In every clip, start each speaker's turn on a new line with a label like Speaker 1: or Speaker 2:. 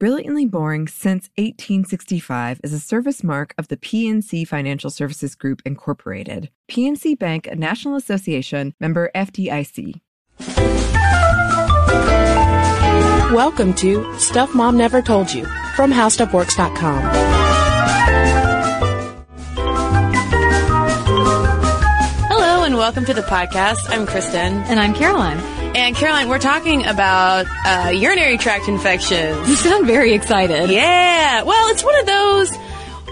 Speaker 1: Brilliantly Boring since 1865 is a service mark of the PNC Financial Services Group, Incorporated. PNC Bank, a National Association member FDIC.
Speaker 2: Welcome to Stuff Mom Never Told You from HowStuffWorks.com.
Speaker 3: Hello and welcome to the podcast. I'm Kristen.
Speaker 4: And I'm Caroline.
Speaker 3: And Caroline, we're talking about uh, urinary tract infections.
Speaker 4: You sound very excited.
Speaker 3: Yeah. Well, it's one of those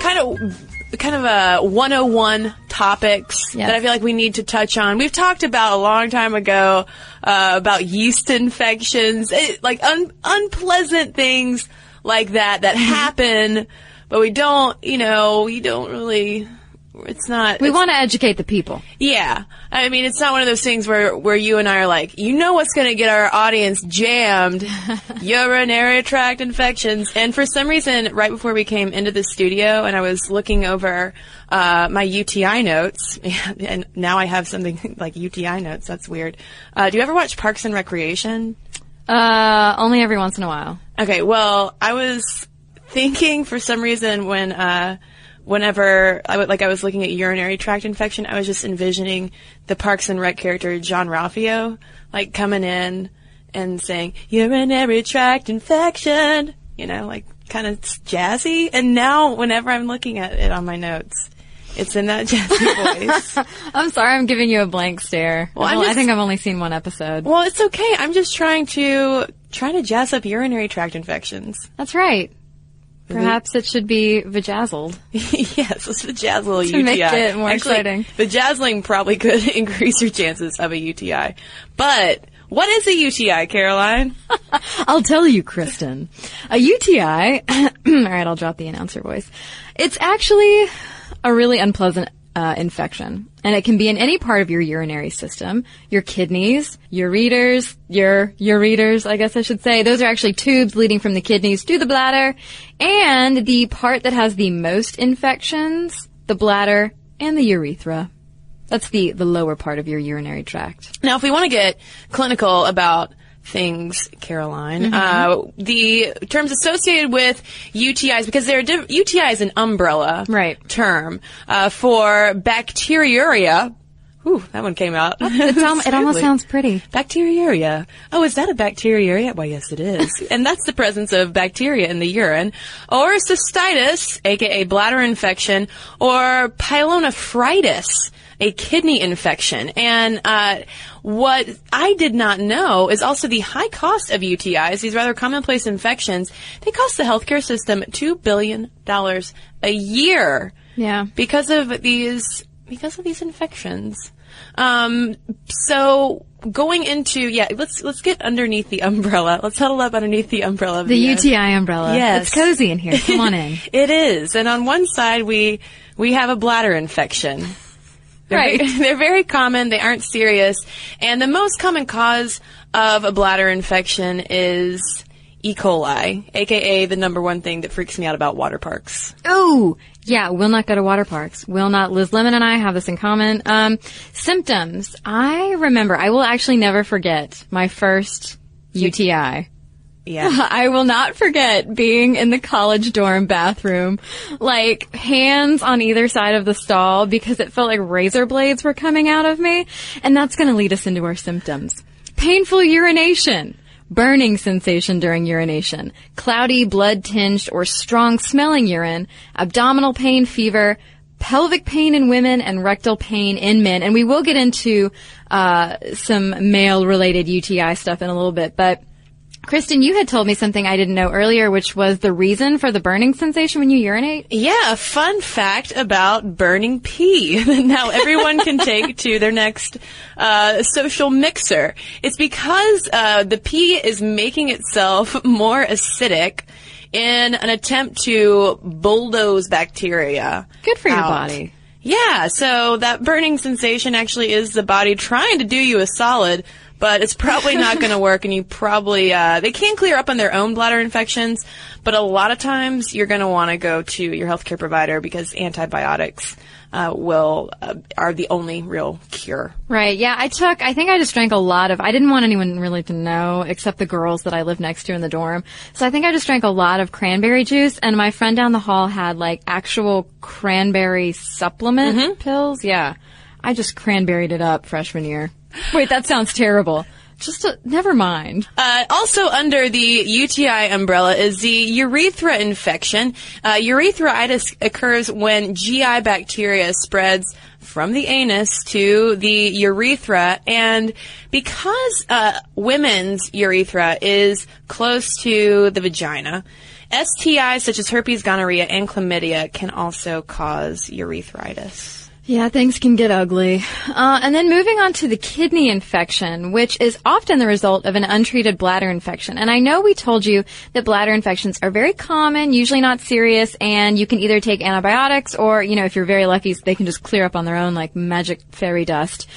Speaker 3: kind of kind of a 101 topics
Speaker 4: Yes.
Speaker 3: that I feel like we need to touch on. We've talked about a long time ago uh, about yeast infections, it, like un- unpleasant things like that that
Speaker 4: Mm-hmm.
Speaker 3: happen, but we don't, you know, we don't really. It's not.
Speaker 4: We want to educate the people.
Speaker 3: yeah. I mean, it's not one of those things where, where you and I are like, you know what's going to get our audience jammed? Urinary tract infections. And for some reason, right before we came into the studio and I was looking over, uh, my UTI notes, and now I have something like UTI notes. That's weird. Uh, do you ever watch Parks and Recreation?
Speaker 4: Uh, only every once in a while.
Speaker 3: Okay, well, I was thinking for some reason when, uh, whenever I would, like I was looking at urinary tract infection, I was just envisioning the Parks and Rec character Jean-Ralphio, like coming in and saying urinary tract infection, you know, like kind of jazzy. And now, whenever I'm looking at it on my notes, it's in that jazzy voice.
Speaker 4: I'm sorry, I'm giving you a blank stare.
Speaker 3: Well, I'm
Speaker 4: I think I've only seen one episode.
Speaker 3: well, it's okay. I'm just trying to trying to jazz up urinary tract infections.
Speaker 4: That's right. Perhaps it should be vajazzled.
Speaker 3: yes, let's vajazzle
Speaker 4: To
Speaker 3: UTI.
Speaker 4: make it more
Speaker 3: Actually,
Speaker 4: exciting.
Speaker 3: Vajazzling probably could increase your chances of a UTI. But what is a UTI, Caroline?
Speaker 4: I'll tell you, Kristen. A UTI, alright, I'll drop the announcer voice. It's actually a really unpleasant uh, infection. And it can be in any part of your urinary system. Your kidneys, your ureters, your ureters, I guess I should say. Those are actually tubes leading from the kidneys to the bladder. And the part that has the most infections, the bladder and the urethra. That's the, the lower part of your urinary tract.
Speaker 3: Now, if we want to get clinical about things, Caroline, uh, the terms associated with UTIs, because they're diff- UTI is an umbrella
Speaker 4: Right.
Speaker 3: term uh, for bacteriuria. Ooh, that one came out.
Speaker 4: It almost sounds pretty.
Speaker 3: Bacteriuria. Oh, is that a bacteriuria? Why, yes, it is. and that's the presence of bacteria in the urine. Or cystitis, aka bladder infection, or pyelonephritis, a kidney infection. And uh, what I did not know is also the high cost of UTIs, these rather commonplace infections. They cost the healthcare system $2 billion a year
Speaker 4: Yeah.
Speaker 3: because of these because of these infections. Um, so going into yeah, let's let's get underneath the umbrella. Let's huddle up underneath the umbrella. Of
Speaker 4: The UTI umbrella.
Speaker 3: Yes.
Speaker 4: It's cozy in here. Come on in.
Speaker 3: It is, and on one side we we have a bladder infection. They're
Speaker 4: Right.
Speaker 3: Very, they're very common. They aren't serious, and the most common cause of a bladder infection is E. coli, aka the number one thing that freaks me out about water parks.
Speaker 4: Oh, yeah, will not go to water parks. Will not. Liz Lemon and I have this in common. Um, symptoms. I remember, I will actually never forget my first UTI.
Speaker 3: Yeah.
Speaker 4: I will not forget being in the college dorm bathroom, like hands on either side of the stall because it felt like razor blades were coming out of me. And that's going to lead us into our symptoms. Painful urination. Burning sensation during urination, cloudy, blood tinged, or strong smelling urine, abdominal pain, fever, pelvic pain in women, and rectal pain in men. And we will get into uh, some male related UTI stuff in a little bit, but Kristen, you had told me something I didn't know earlier, which was the reason for the burning sensation when you urinate.
Speaker 3: Yeah, a fun fact about burning pee that now everyone can take to their next uh, social mixer. It's because uh, the pee is making itself more acidic in an attempt to bulldoze bacteria.
Speaker 4: Good for your body.
Speaker 3: Yeah, so that burning sensation actually is the body trying to do you a solid, but it's probably not going to work and you probably, uh, they can clear up on their own bladder infections, but a lot of times you're going to want to go to your healthcare provider because antibiotics, uh, will, uh, are the only real cure.
Speaker 4: Right. Yeah. I took, I think I just drank a lot of, I didn't want anyone really to know except the girls that I lived next to in the dorm. So I think I just drank a lot of cranberry juice and my friend down the hall had like actual cranberry supplement pills. Yeah. I just cranberried it up freshman year. Wait, that sounds terrible. Just to, never mind.
Speaker 3: Uh, also under the UTI umbrella is the urethra infection. Uh, urethritis occurs when GI bacteria spreads from the anus to the urethra, and because uh, women's urethra is close to the vagina, STIs such as herpes, gonorrhea, and chlamydia can also cause urethritis.
Speaker 4: Yeah, things can get ugly. Uh, and then moving on to the kidney infection, which is often the result of an untreated bladder infection. And I know we told you that bladder infections are very common, usually not serious, and you can either take antibiotics or, you know, if you're very lucky, they can just clear up on their own like magic fairy dust.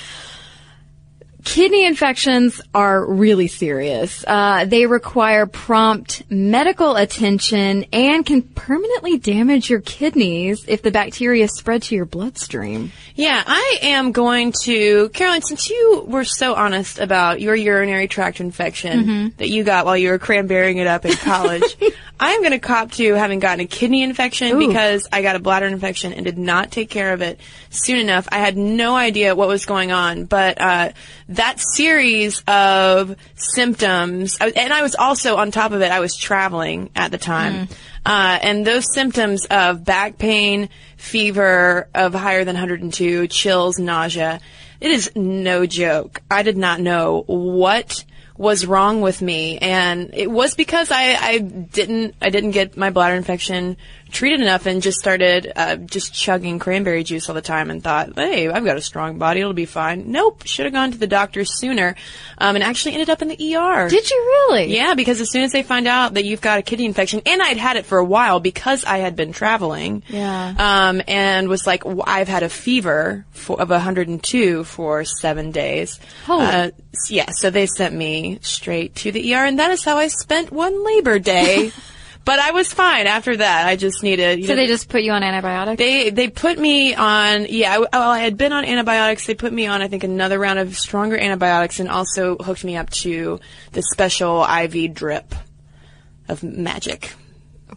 Speaker 4: Kidney infections are really serious. Uh, they require prompt medical attention and can permanently damage your kidneys if the bacteria spread to your bloodstream.
Speaker 3: Yeah, I am going to, Caroline, since you were so honest about your urinary tract infection that you got while you were cranberrying it up in college, I am going to cop to having gotten a kidney infection because I got a bladder infection and did not take care of it soon enough. I had no idea what was going on, but uh, that series of symptoms, and I was also on top of it, I was traveling at the time. Uh, and those symptoms of back pain, fever of higher than 102, chills, nausea, it is no joke. I did not know what was wrong with me and it was because I, I didn't I didn't get my bladder infection treated enough and just started uh, just chugging cranberry juice all the time and thought hey I've got a strong body it'll be fine nope should have gone to the doctor sooner um, and actually ended up in the ER
Speaker 4: Did you really?
Speaker 3: yeah, because as soon as they find out that you've got a kidney infection, and I'd had it for a while because I had been traveling.
Speaker 4: Yeah.
Speaker 3: Um, and was like, I've had a fever for, of 102 for seven days.
Speaker 4: Holy.
Speaker 3: Uh, yeah, so they sent me straight to the ER, and that is how I spent one Labor Day. but I was fine after that. I just needed. You
Speaker 4: So
Speaker 3: know,
Speaker 4: they just put you on antibiotics?
Speaker 3: they they put me on yeah. I, well, I had been on antibiotics. They put me on I think another round of stronger antibiotics and also hooked me up to the special IV drip of magic.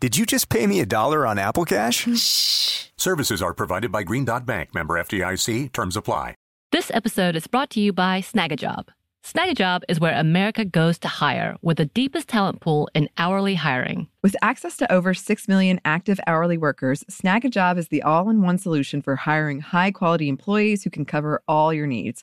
Speaker 5: Did you just pay me a dollar on Apple Cash? Shh.
Speaker 6: Services are provided by Green Dot Bank, member FDIC. Terms apply.
Speaker 7: This episode is brought to you by Snagajob. Snagajob is where America goes to hire with the deepest talent pool in hourly hiring.
Speaker 1: With access to over 6 million active hourly workers, Snagajob is the all in one solution for hiring high quality employees who can cover all your needs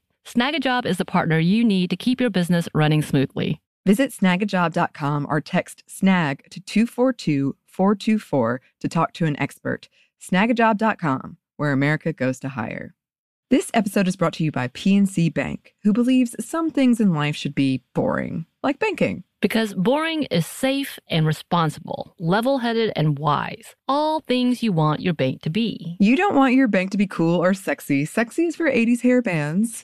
Speaker 7: Snagajob is the partner you need to keep your business running smoothly.
Speaker 1: Visit snagajob.com or text snag to 242 424 to talk to an expert. Snagajob.com, where America goes to hire. This episode is brought to you by PNC Bank, who believes some things in life should be boring, like banking.
Speaker 7: Because boring is safe and responsible, level headed and wise. All things you want your bank to be.
Speaker 1: You don't want your bank to be cool or sexy. Sexy is for 80s hair bands,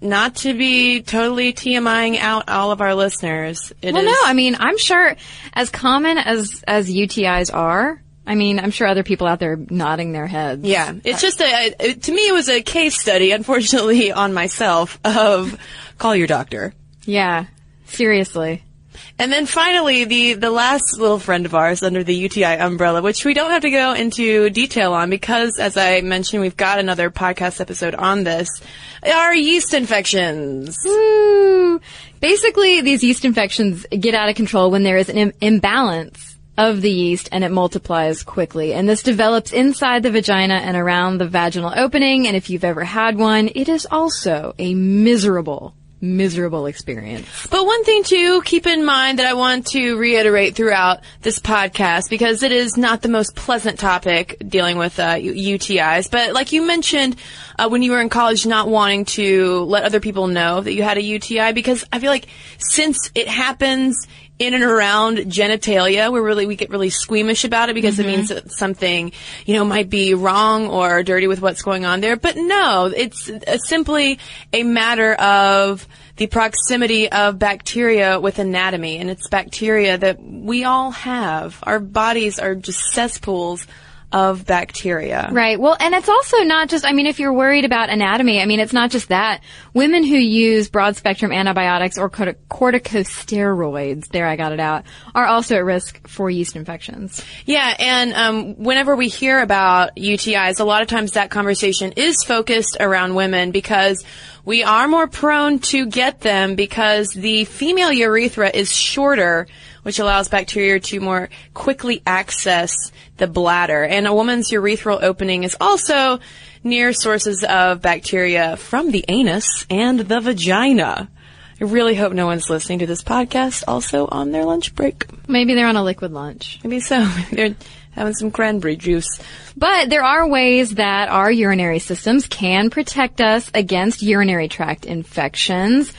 Speaker 3: not to be totally TMIing out all of our listeners. It
Speaker 4: well,
Speaker 3: is-
Speaker 4: no, I mean, I'm sure as common as as UTIs are, I mean, I'm sure other people out there nodding their heads.
Speaker 3: Yeah, it's just a, a- to me it was a case study, unfortunately, on myself of call your doctor.
Speaker 4: Yeah. Seriously.
Speaker 3: And then finally, the, the last little friend of ours under the UTI umbrella, which we don't have to go into detail on because, as I mentioned, we've got another podcast episode on this, are yeast infections.
Speaker 4: Basically, these yeast infections get out of control when there is an Im- imbalance of the yeast and it multiplies quickly. And this develops inside the vagina and around the vaginal opening. And if you've ever had one, it is also a miserable, miserable experience.
Speaker 3: But one thing to keep in mind that I want to reiterate throughout this podcast, because it is not the most pleasant topic dealing with uh, UTIs, but like you mentioned uh, when you were in college, not wanting to let other people know that you had a UTI, because I feel like since it happens in and around genitalia, we're really we get really squeamish about it because it means that something you know might be wrong or dirty with what's going on there. But no, it's uh, simply a matter of the proximity of bacteria with anatomy, and it's bacteria that we all have. Our bodies are just cesspools of bacteria.
Speaker 4: Right. Well, and it's also not just, I mean, if you're worried about anatomy, I mean, it's not just that. Women who use broad spectrum antibiotics or corticosteroids, there I got it out, are also at risk for yeast infections.
Speaker 3: Yeah, and um, whenever we hear about UTIs, a lot of times that conversation is focused around women because we are more prone to get them because the female urethra is shorter, which allows bacteria to more quickly access the bladder. And a woman's urethral opening is also near sources of bacteria from the anus and the vagina. I really hope no one's listening to this podcast also on their lunch break.
Speaker 4: Maybe they're on a liquid lunch.
Speaker 3: Maybe so. They're having some cranberry juice.
Speaker 4: But there are ways that our urinary systems can protect us against urinary tract infections.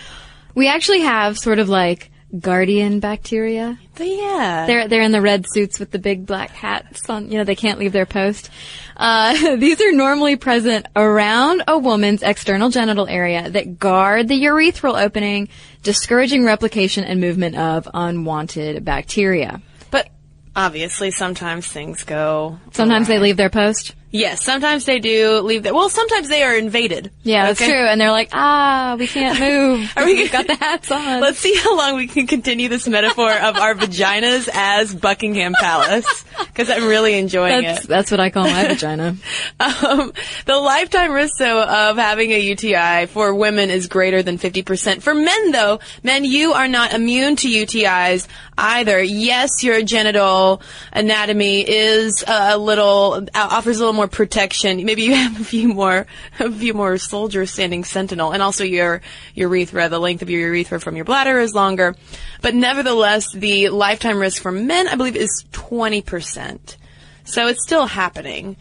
Speaker 4: We actually have sort of like guardian bacteria.
Speaker 3: But yeah.
Speaker 4: They're they're in the red suits with the big black hats on. You know, they can't leave their post. Uh, these are normally present around a woman's external genital area that guard the urethral opening, discouraging replication and movement of unwanted bacteria.
Speaker 3: but obviously sometimes things go.
Speaker 4: Sometimes they leave their post.
Speaker 3: Yes, sometimes they do leave that. Well, sometimes they are invaded.
Speaker 4: Yeah, that's
Speaker 3: Okay?
Speaker 4: true. And they're like, ah, we can't move.
Speaker 3: Are we
Speaker 4: We've got the hats on.
Speaker 3: Let's see how long we can continue this metaphor of our vaginas as Buckingham Palace, because I'm really enjoying
Speaker 4: that's,
Speaker 3: it.
Speaker 4: that's what I call my vagina.
Speaker 3: Um, the lifetime risk, though, of having a UTI for women is greater than 50%. For men, though, men, you are not immune to UTIs either. Yes, your genital anatomy is a little, offers a little more protection. Maybe you have a few more, a few more soldiers standing sentinel. And also your urethra, the length of your urethra from your bladder is longer. But nevertheless, the lifetime risk for men, I believe, is 20%. So it's still happening.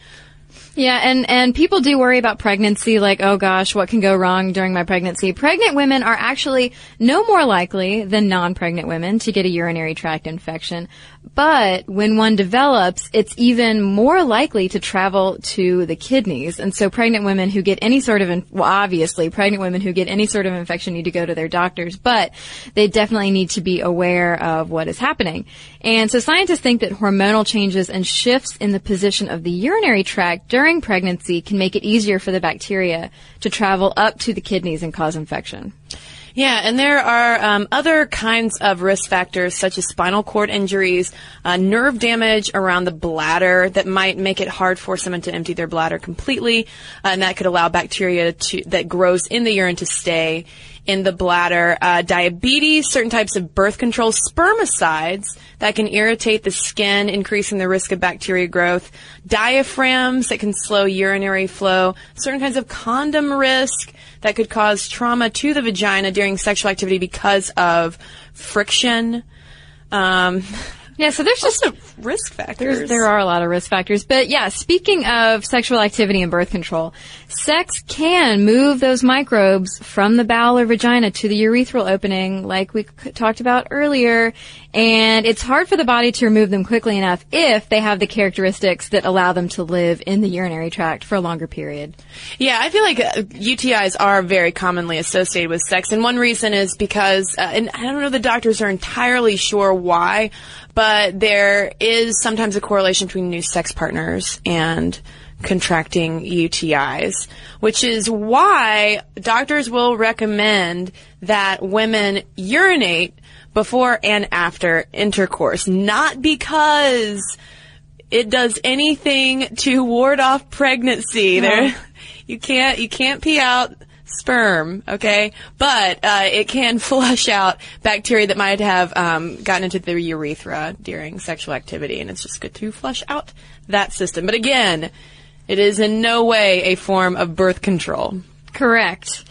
Speaker 4: Yeah, and, and people do worry about pregnancy, like, oh gosh, what can go wrong during my pregnancy? Pregnant women are actually no more likely than non-pregnant women to get a urinary tract infection. But when one develops, it's even more likely to travel to the kidneys. And so pregnant women who get any sort of, in- well, obviously pregnant women who get any sort of infection need to go to their doctors, but they definitely need to be aware of what is happening. And so scientists think that hormonal changes and shifts in the position of the urinary tract during pregnancy can make it easier for the bacteria to travel up to the kidneys and cause infection.
Speaker 3: Yeah, and there are um, other kinds of risk factors such as spinal cord injuries, uh, nerve damage around the bladder that might make it hard for someone to empty their bladder completely, uh, and that could allow bacteria to, that grows in the urine to stay in the bladder. Uh, diabetes, certain types of birth control, spermicides that can irritate the skin, increasing the risk of bacteria growth, diaphragms that can slow urinary flow, certain kinds of condom risk that could cause trauma to the vagina during sexual activity because of friction. Um,
Speaker 4: Yeah, so there's just
Speaker 3: also risk factors.
Speaker 4: There's, there are a lot of risk factors. But yeah, speaking of sexual activity and birth control, sex can move those microbes from the bowel or vagina to the urethral opening, like we c- talked about earlier. And it's hard for the body to remove them quickly enough if they have the characteristics that allow them to live in the urinary tract for a longer period.
Speaker 3: Yeah, I feel like uh, UTIs are very commonly associated with sex, and one reason is because, uh, and I don't know the doctors are entirely sure why, but there is sometimes a correlation between new sex partners and contracting UTIs, which is why doctors will recommend that women urinate before and after intercourse, not because it does anything to ward off pregnancy. There, you can't you can't pee out sperm, okay? But uh, it can flush out bacteria that might have um, gotten into the urethra during sexual activity, and it's just good to flush out that system. But again, it is in no way a form of birth control.
Speaker 4: Correct.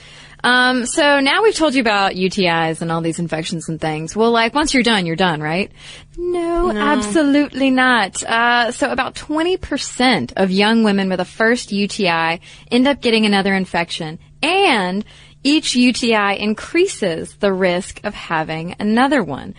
Speaker 4: Um, so now we've told you about UTIs and all these infections and things. Well, like once you're done, you're done, right? No, absolutely not. Uh, so about 20% of young women with a first UTI end up getting another infection and each UTI increases the risk of having another one.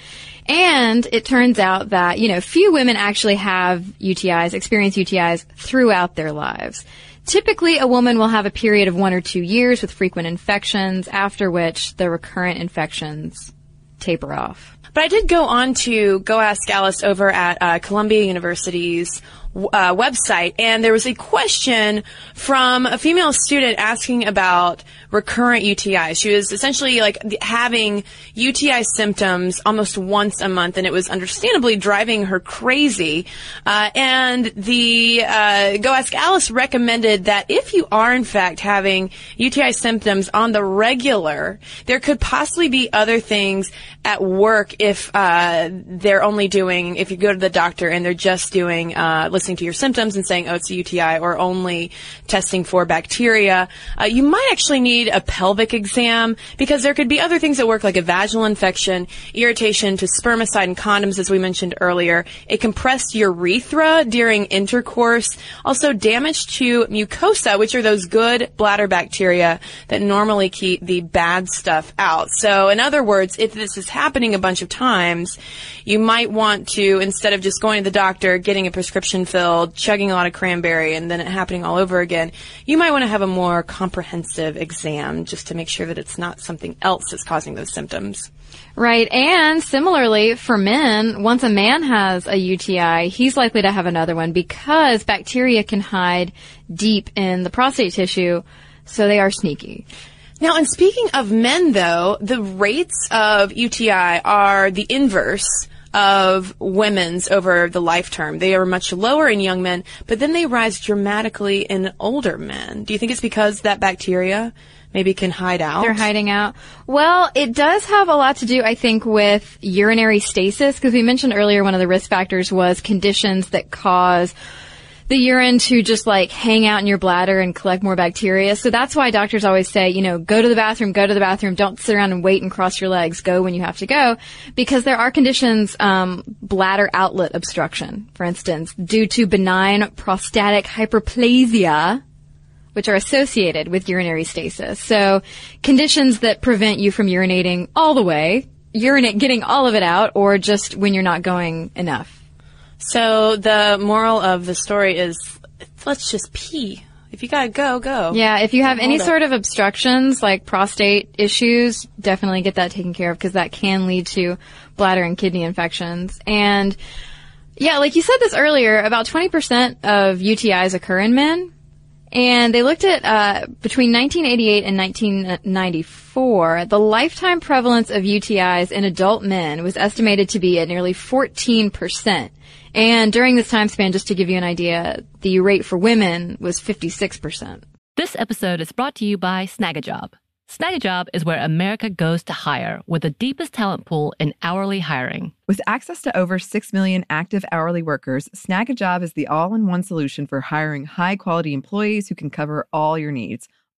Speaker 4: And it turns out that, you know, few women actually have UTIs, experience UTIs throughout their lives. Typically, a woman will have a period of one or two years with frequent infections, after which the recurrent infections taper off.
Speaker 3: But I did go on to Go Ask Alice over at uh, Columbia University's uh, website, and there was a question from a female student asking about recurrent UTIs. She was essentially like having UTI symptoms almost once a month, and it was understandably driving her crazy. Uh, and the uh, Go Ask Alice recommended that if you are in fact having UTI symptoms on the regular, there could possibly be other things at work if uh, they're only doing if you go to the doctor and they're just doing uh, listening to your symptoms and saying oh it's a UTI or only testing for bacteria. Uh, you might actually need a pelvic exam because there could be other things at work like a vaginal infection, irritation to spermicide and condoms as we mentioned earlier, a compressed urethra during intercourse, also damage to mucosa, which are those good bladder bacteria that normally keep the bad stuff out. So in other words, if this is happening a bunch of times, you might want to, instead of just going to the doctor, getting a prescription filled, chugging a lot of cranberry, and then it happening all over again, you might want to have a more comprehensive exam just to make sure that it's not something else that's causing those symptoms.
Speaker 4: Right. And similarly, for men, once a man has a UTI, he's likely to have another one because bacteria can hide deep in the prostate tissue, so they are sneaky.
Speaker 3: Now, and speaking of men, though, the rates of UTI are the inverse of women's over the life term. They are much lower in young men, but then they rise dramatically in older men. Do you think it's because that bacteria maybe can hide out?
Speaker 4: They're hiding out. Well, it does have a lot to do, I think, with urinary stasis, because we mentioned earlier one of the risk factors was conditions that cause the urine to just like hang out in your bladder and collect more bacteria. So that's why doctors always say, you know, go to the bathroom, go to the bathroom, don't sit around and wait and cross your legs, go when you have to go. Because there are conditions, um, bladder outlet obstruction, for instance, due to benign prostatic hyperplasia, which are associated with urinary stasis. So conditions that prevent you from urinating all the way, urinate, getting all of it out, or just when you're not going enough.
Speaker 3: So the moral of the story is, let's just pee. If you gotta go, go.
Speaker 4: Yeah, if you have any sort of obstructions like prostate issues, definitely get that taken care of because that can lead to bladder and kidney infections. And yeah, like you said this earlier, about 20% of UTIs occur in men. And they looked at uh, between 1988 and 1994, the lifetime prevalence of UTIs in adult men was estimated to be at nearly 14%. And during this time span, just to give you an idea, the rate for women was 56%.
Speaker 7: This episode is brought to you by Snagajob. Snagajob is where America goes to hire with the deepest talent pool in hourly hiring.
Speaker 1: With access to over 6 million active hourly workers, Snagajob is the all in one solution for hiring high quality employees who can cover all your needs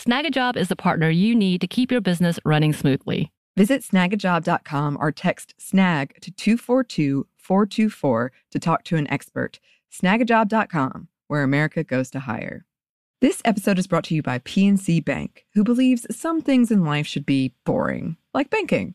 Speaker 7: Snagajob is the partner you need to keep your business running smoothly.
Speaker 1: Visit snagajob.com or text snag to 242 424 to talk to an expert. Snagajob.com, where America goes to hire. This episode is brought to you by PNC Bank, who believes some things in life should be boring, like banking.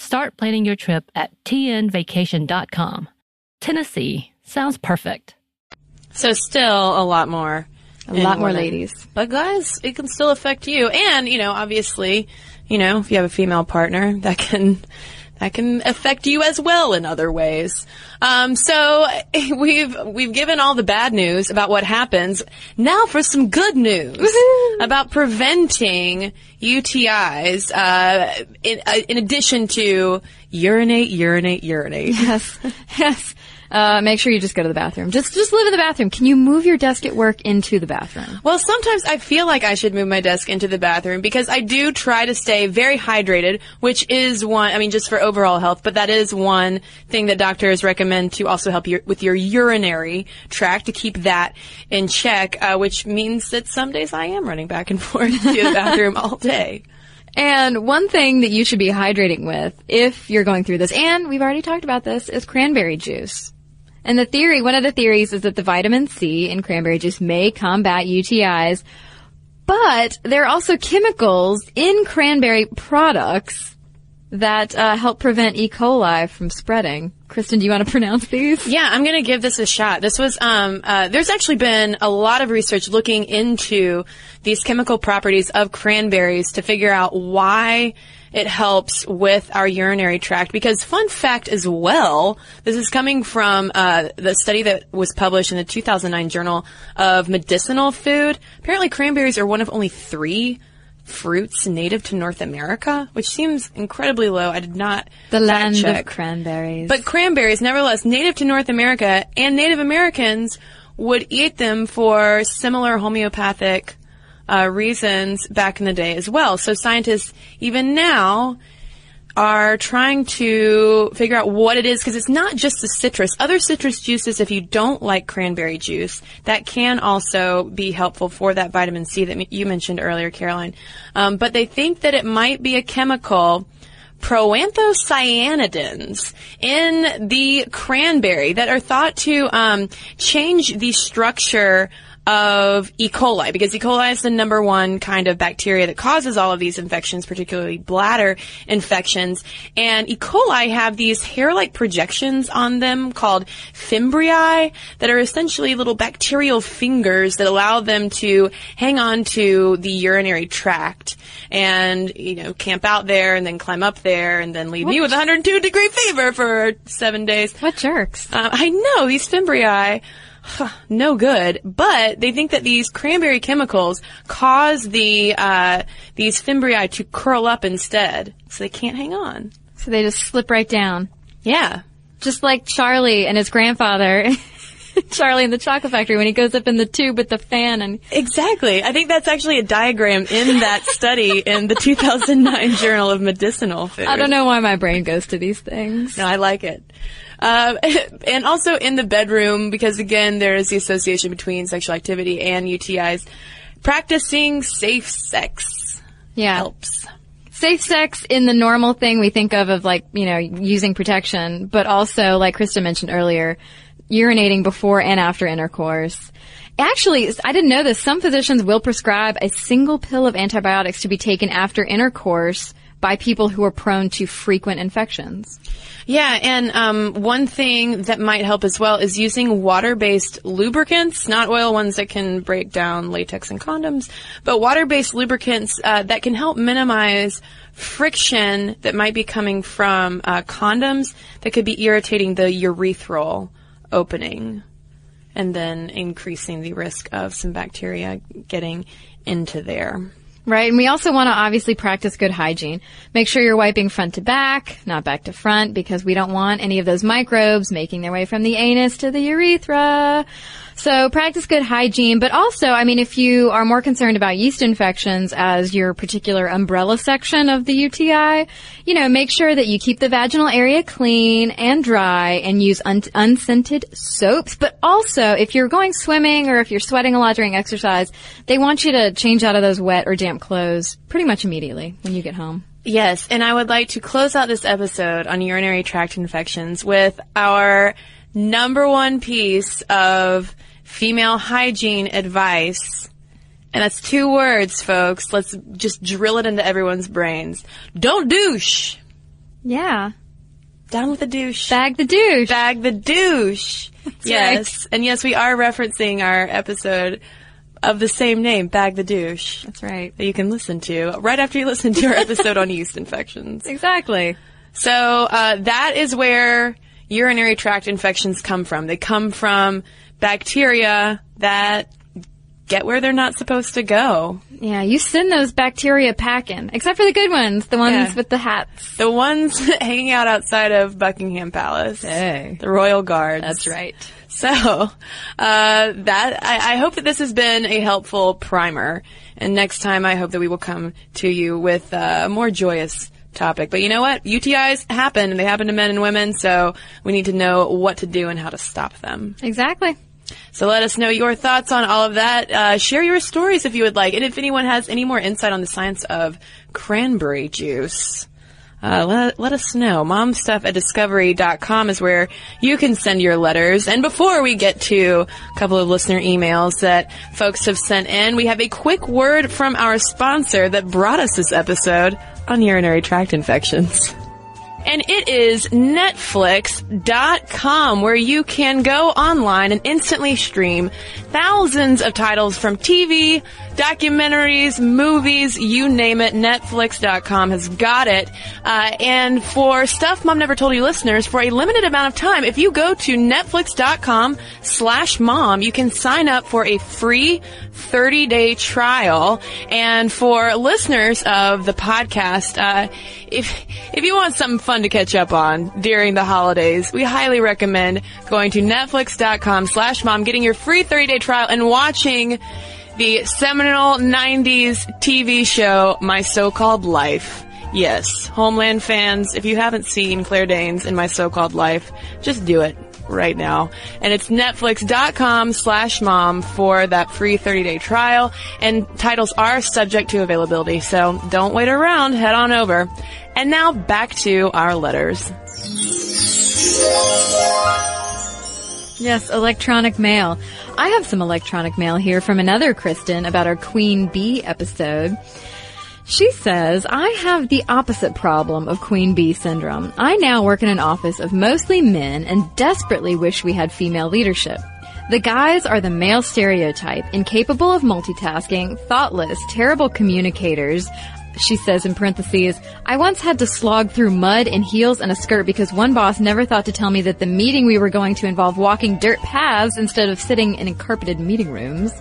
Speaker 7: Start planning your trip at tnvacation.com. Tennessee sounds perfect.
Speaker 3: So still a lot more.
Speaker 4: A lot more
Speaker 3: women.
Speaker 4: ladies.
Speaker 3: But guys, it can still affect you. And, you know, obviously, you know, if you have a female partner, that can that can affect you as well in other ways. Um, so we've we've given all the bad news about what happens. Now for some good news about preventing UTIs. Uh, in, uh, in addition to urinate, urinate, urinate.
Speaker 4: Yes, yes. Uh, make sure you just go to the bathroom. Just, just live in the bathroom. Can you move your desk at work into the bathroom?
Speaker 3: Well, sometimes I feel like I should move my desk into the bathroom because I do try to stay very hydrated, which is one, I mean, just for overall health, but that is one thing that doctors recommend to also help you with your urinary tract to keep that in check, uh, which means that some days I am running back and forth to the bathroom all day.
Speaker 4: And one thing that you should be hydrating with if you're going through this, and we've already talked about this, is cranberry juice. And the theory, one of the theories is that the vitamin C in cranberry juice may combat UTIs, but there are also chemicals in cranberry products that uh, help prevent E. coli from spreading. Kristen, do you want to pronounce these?
Speaker 3: Yeah, I'm going to give this a shot. This was, um, uh, there's actually been a lot of research looking into these chemical properties of cranberries to figure out why it helps with our urinary tract. Because fun fact as well, this is coming from uh, the study that was published in the 2009 Journal of Medicinal Food. Apparently, cranberries are one of only three fruits native to North America, which seems incredibly low. I did not
Speaker 4: The land
Speaker 3: check.
Speaker 4: of cranberries.
Speaker 3: But cranberries, nevertheless, native to North America, and Native Americans would eat them for similar homeopathic uh, reasons back in the day as well. So scientists, even now, are trying to figure out what it is because it's not just the citrus. Other citrus juices, if you don't like cranberry juice, that can also be helpful for that vitamin C that you mentioned earlier, Caroline. Um, but they think that it might be a chemical proanthocyanidins in the cranberry that are thought to um, change the structure of E. coli because E. coli is the number one kind of bacteria that causes all of these infections, particularly bladder infections. And E. coli have these hair-like projections on them called fimbriae that are essentially little bacterial fingers that allow them to hang on to the urinary tract and, you know, camp out there and then climb up there and then leave me with 102 degree fever for seven days.
Speaker 4: What jerks?
Speaker 3: Uh, I know these fimbriae, no good. But they think that these cranberry chemicals cause the uh, these fimbriae to curl up instead, so they can't hang on.
Speaker 4: So they just slip right down.
Speaker 3: Yeah,
Speaker 4: Just like Charlie and his grandfather. Charlie in the chocolate factory when he goes up in the tube with the fan and
Speaker 3: exactly. I think that's actually a diagram in that study in the 2009 Journal of Medicinal Food.
Speaker 4: I don't know why my brain goes to these things.
Speaker 3: No, I like it. Um, and also in the bedroom, because again, there is the association between sexual activity and UTIs. Practicing safe sex
Speaker 4: Yeah.
Speaker 3: helps.
Speaker 4: Safe sex in the normal thing we think of of like, you know, using protection, but also, like Krista mentioned earlier, urinating before and after intercourse. Actually, I didn't know this. Some physicians will prescribe a single pill of antibiotics to be taken after intercourse by people who are prone to frequent infections.
Speaker 3: Yeah, and um, one thing that might help as well is using water-based lubricants, not oil ones that can break down latex and condoms, but water-based lubricants uh, that can help minimize friction that might be coming from uh, condoms that could be irritating the urethral opening and then increasing the risk of some bacteria getting into there.
Speaker 4: Right, and we also want to obviously practice good hygiene. Make sure you're wiping front to back, not back to front, because we don't want any of those microbes making their way from the anus to the urethra. So practice good hygiene, but also, I mean, if you are more concerned about yeast infections as your particular umbrella section of the UTI, you know, make sure that you keep the vaginal area clean and dry and use un- unscented soaps. But also, if you're going swimming or if you're sweating a lot during exercise, they want you to change out of those wet or damp clothes pretty much immediately when you get home.
Speaker 3: Yes, and I would like to close out this episode on urinary tract infections with our number one piece of female hygiene advice. And that's two words, folks. Let's just drill it into everyone's brains. Don't douche.
Speaker 4: Yeah.
Speaker 3: Down with the douche.
Speaker 4: Bag the douche.
Speaker 3: Bag the douche. yes. And yes, we are referencing our episode of the same name, Bag the Douche.
Speaker 4: That's right.
Speaker 3: That you can listen to right after you listen to our episode on yeast infections.
Speaker 4: Exactly.
Speaker 3: So uh, that is where urinary tract infections come from. They come from bacteria that get where they're not supposed to go.
Speaker 4: Yeah, you send those bacteria packing, except for the good ones, the ones
Speaker 3: Yeah.
Speaker 4: with the hats.
Speaker 3: The ones hanging out outside of Buckingham Palace.
Speaker 4: Hey.
Speaker 3: The royal guards.
Speaker 4: That's right.
Speaker 3: So, uh, that, I, I hope that this has been a helpful primer. And next time I hope that we will come to you with uh, a more joyous topic. But you know what? UTIs happen and they happen to men and women, so we need to know what to do and how to stop them.
Speaker 4: Exactly.
Speaker 3: So let us know your thoughts on all of that. Uh, share your stories if you would like. And if anyone has any more insight on the science of cranberry juice, uh, let, let us know. Momstuff at discovery.com is where you can send your letters. And before we get to a couple of listener emails that folks have sent in, we have a quick word from our sponsor that brought us this episode on urinary tract infections. And it is Netflix.com where you can go online and instantly stream thousands of titles from TV, documentaries, movies, you name it. Netflix.com has got it. Uh, and for Stuff Mom Never Told You listeners, for a limited amount of time, if you go to Netflix.com slash mom, you can sign up for a free 30 day trial. And for listeners of the podcast, uh, if, if you want something fun to catch up on during the holidays, we highly recommend going to netflix.com slash mom, getting your free 30 day trial and watching the seminal 90s TV show, My So-Called Life. Yes, Homeland fans, if you haven't seen Claire Danes in My So-Called Life, just do it right now. And it's netflix.com slash mom for that free 30 day trial. And titles are subject to availability, so don't wait around, head on over. And now back to our letters.
Speaker 4: Yes, electronic mail. I have some electronic mail here from another Kristen about our Queen Bee episode. She says, I have the opposite problem of Queen Bee syndrome. I now work in an office of mostly men and desperately wish we had female leadership. The guys are the male stereotype, incapable of multitasking, thoughtless, terrible communicators. She says in parentheses, I once had to slog through mud in heels and a skirt because one boss never thought to tell me that the meeting we were going to involve walking dirt paths instead of sitting in carpeted meeting rooms.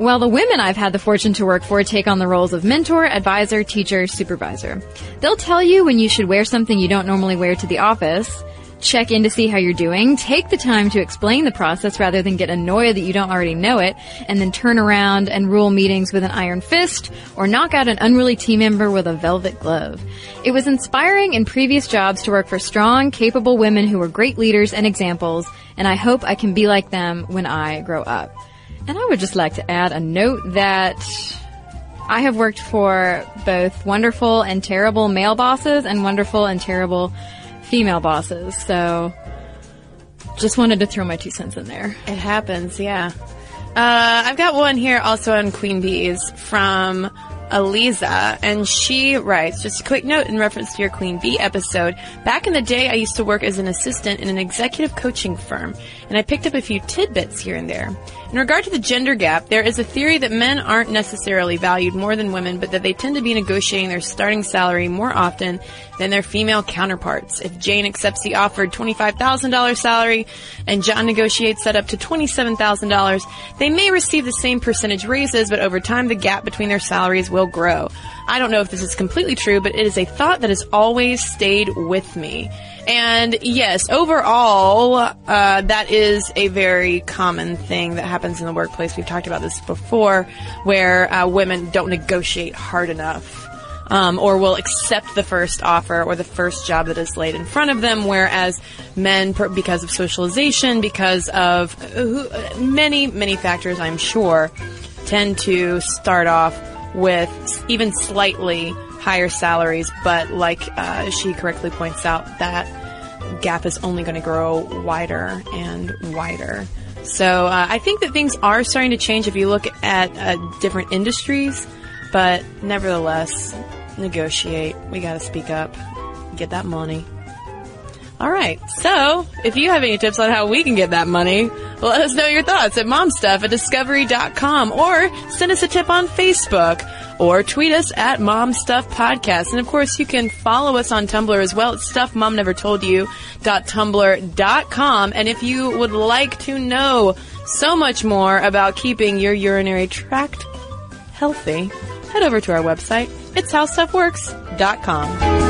Speaker 4: While the women I've had the fortune to work for take on the roles of mentor, advisor, teacher, supervisor. They'll tell you when you should wear something you don't normally wear to the office, check in to see how you're doing, take the time to explain the process rather than get annoyed that you don't already know it, and then turn around and rule meetings with an iron fist, or knock out an unruly team member with a velvet glove. It was inspiring in previous jobs to work for strong, capable women who were great leaders and examples, and I hope I can be like them when I grow up. And I would just like to add a note that I have worked for both wonderful and terrible male bosses and wonderful and terrible female bosses. So just wanted to throw my two cents in there.
Speaker 3: It happens, yeah. Uh, I've got one here also on Queen Bees from Aliza, and she writes, just a quick note in reference to your Queen Bee episode. Back in the day, I used to work as an assistant in an executive coaching firm, and I picked up a few tidbits here and there. In regard to the gender gap, there is a theory that men aren't necessarily valued more than women, but that they tend to be negotiating their starting salary more often than their female counterparts. If Jane accepts the offered $25,000 salary and John negotiates that up to $27,000, they may receive the same percentage raises, but over time the gap between their salaries will grow. I don't know if this is completely true, but it is a thought that has always stayed with me. And yes, overall, uh, that is a very common thing that happens in the workplace. We've talked about this before, where uh, women don't negotiate hard enough. Um, or will accept the first offer or the first job that is laid in front of them, whereas men, because of socialization, because of uh, many, many factors, I'm sure, tend to start off with even slightly higher salaries, but like uh, she correctly points out, that gap is only going to grow wider and wider. So uh, I think that things are starting to change if you look at uh, different industries, but nevertheless, negotiate. We got to speak up, get that money. All right. So, if you have any tips on how we can get that money, let us know your thoughts at momstuff at discovery.com or send us a tip on Facebook or tweet us at momstuffpodcast. And of course, you can follow us on Tumblr as well. It's stuffmomnevertoldyou.tumblr.com. And if you would like to know so much more about keeping your urinary tract healthy, head over to our website. It's howstuffworks.com.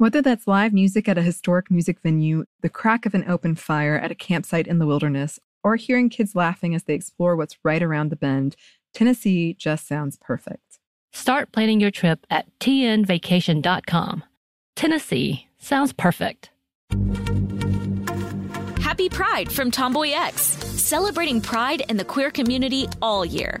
Speaker 1: Whether that's live music at a historic music venue, the crack of an open fire at a campsite in the wilderness, or hearing kids laughing as they explore what's right around the bend, Tennessee just sounds perfect.
Speaker 7: Start planning your trip at tnvacation.com. Tennessee sounds perfect.
Speaker 8: Happy Pride from Tomboy X, celebrating pride and the queer community all year.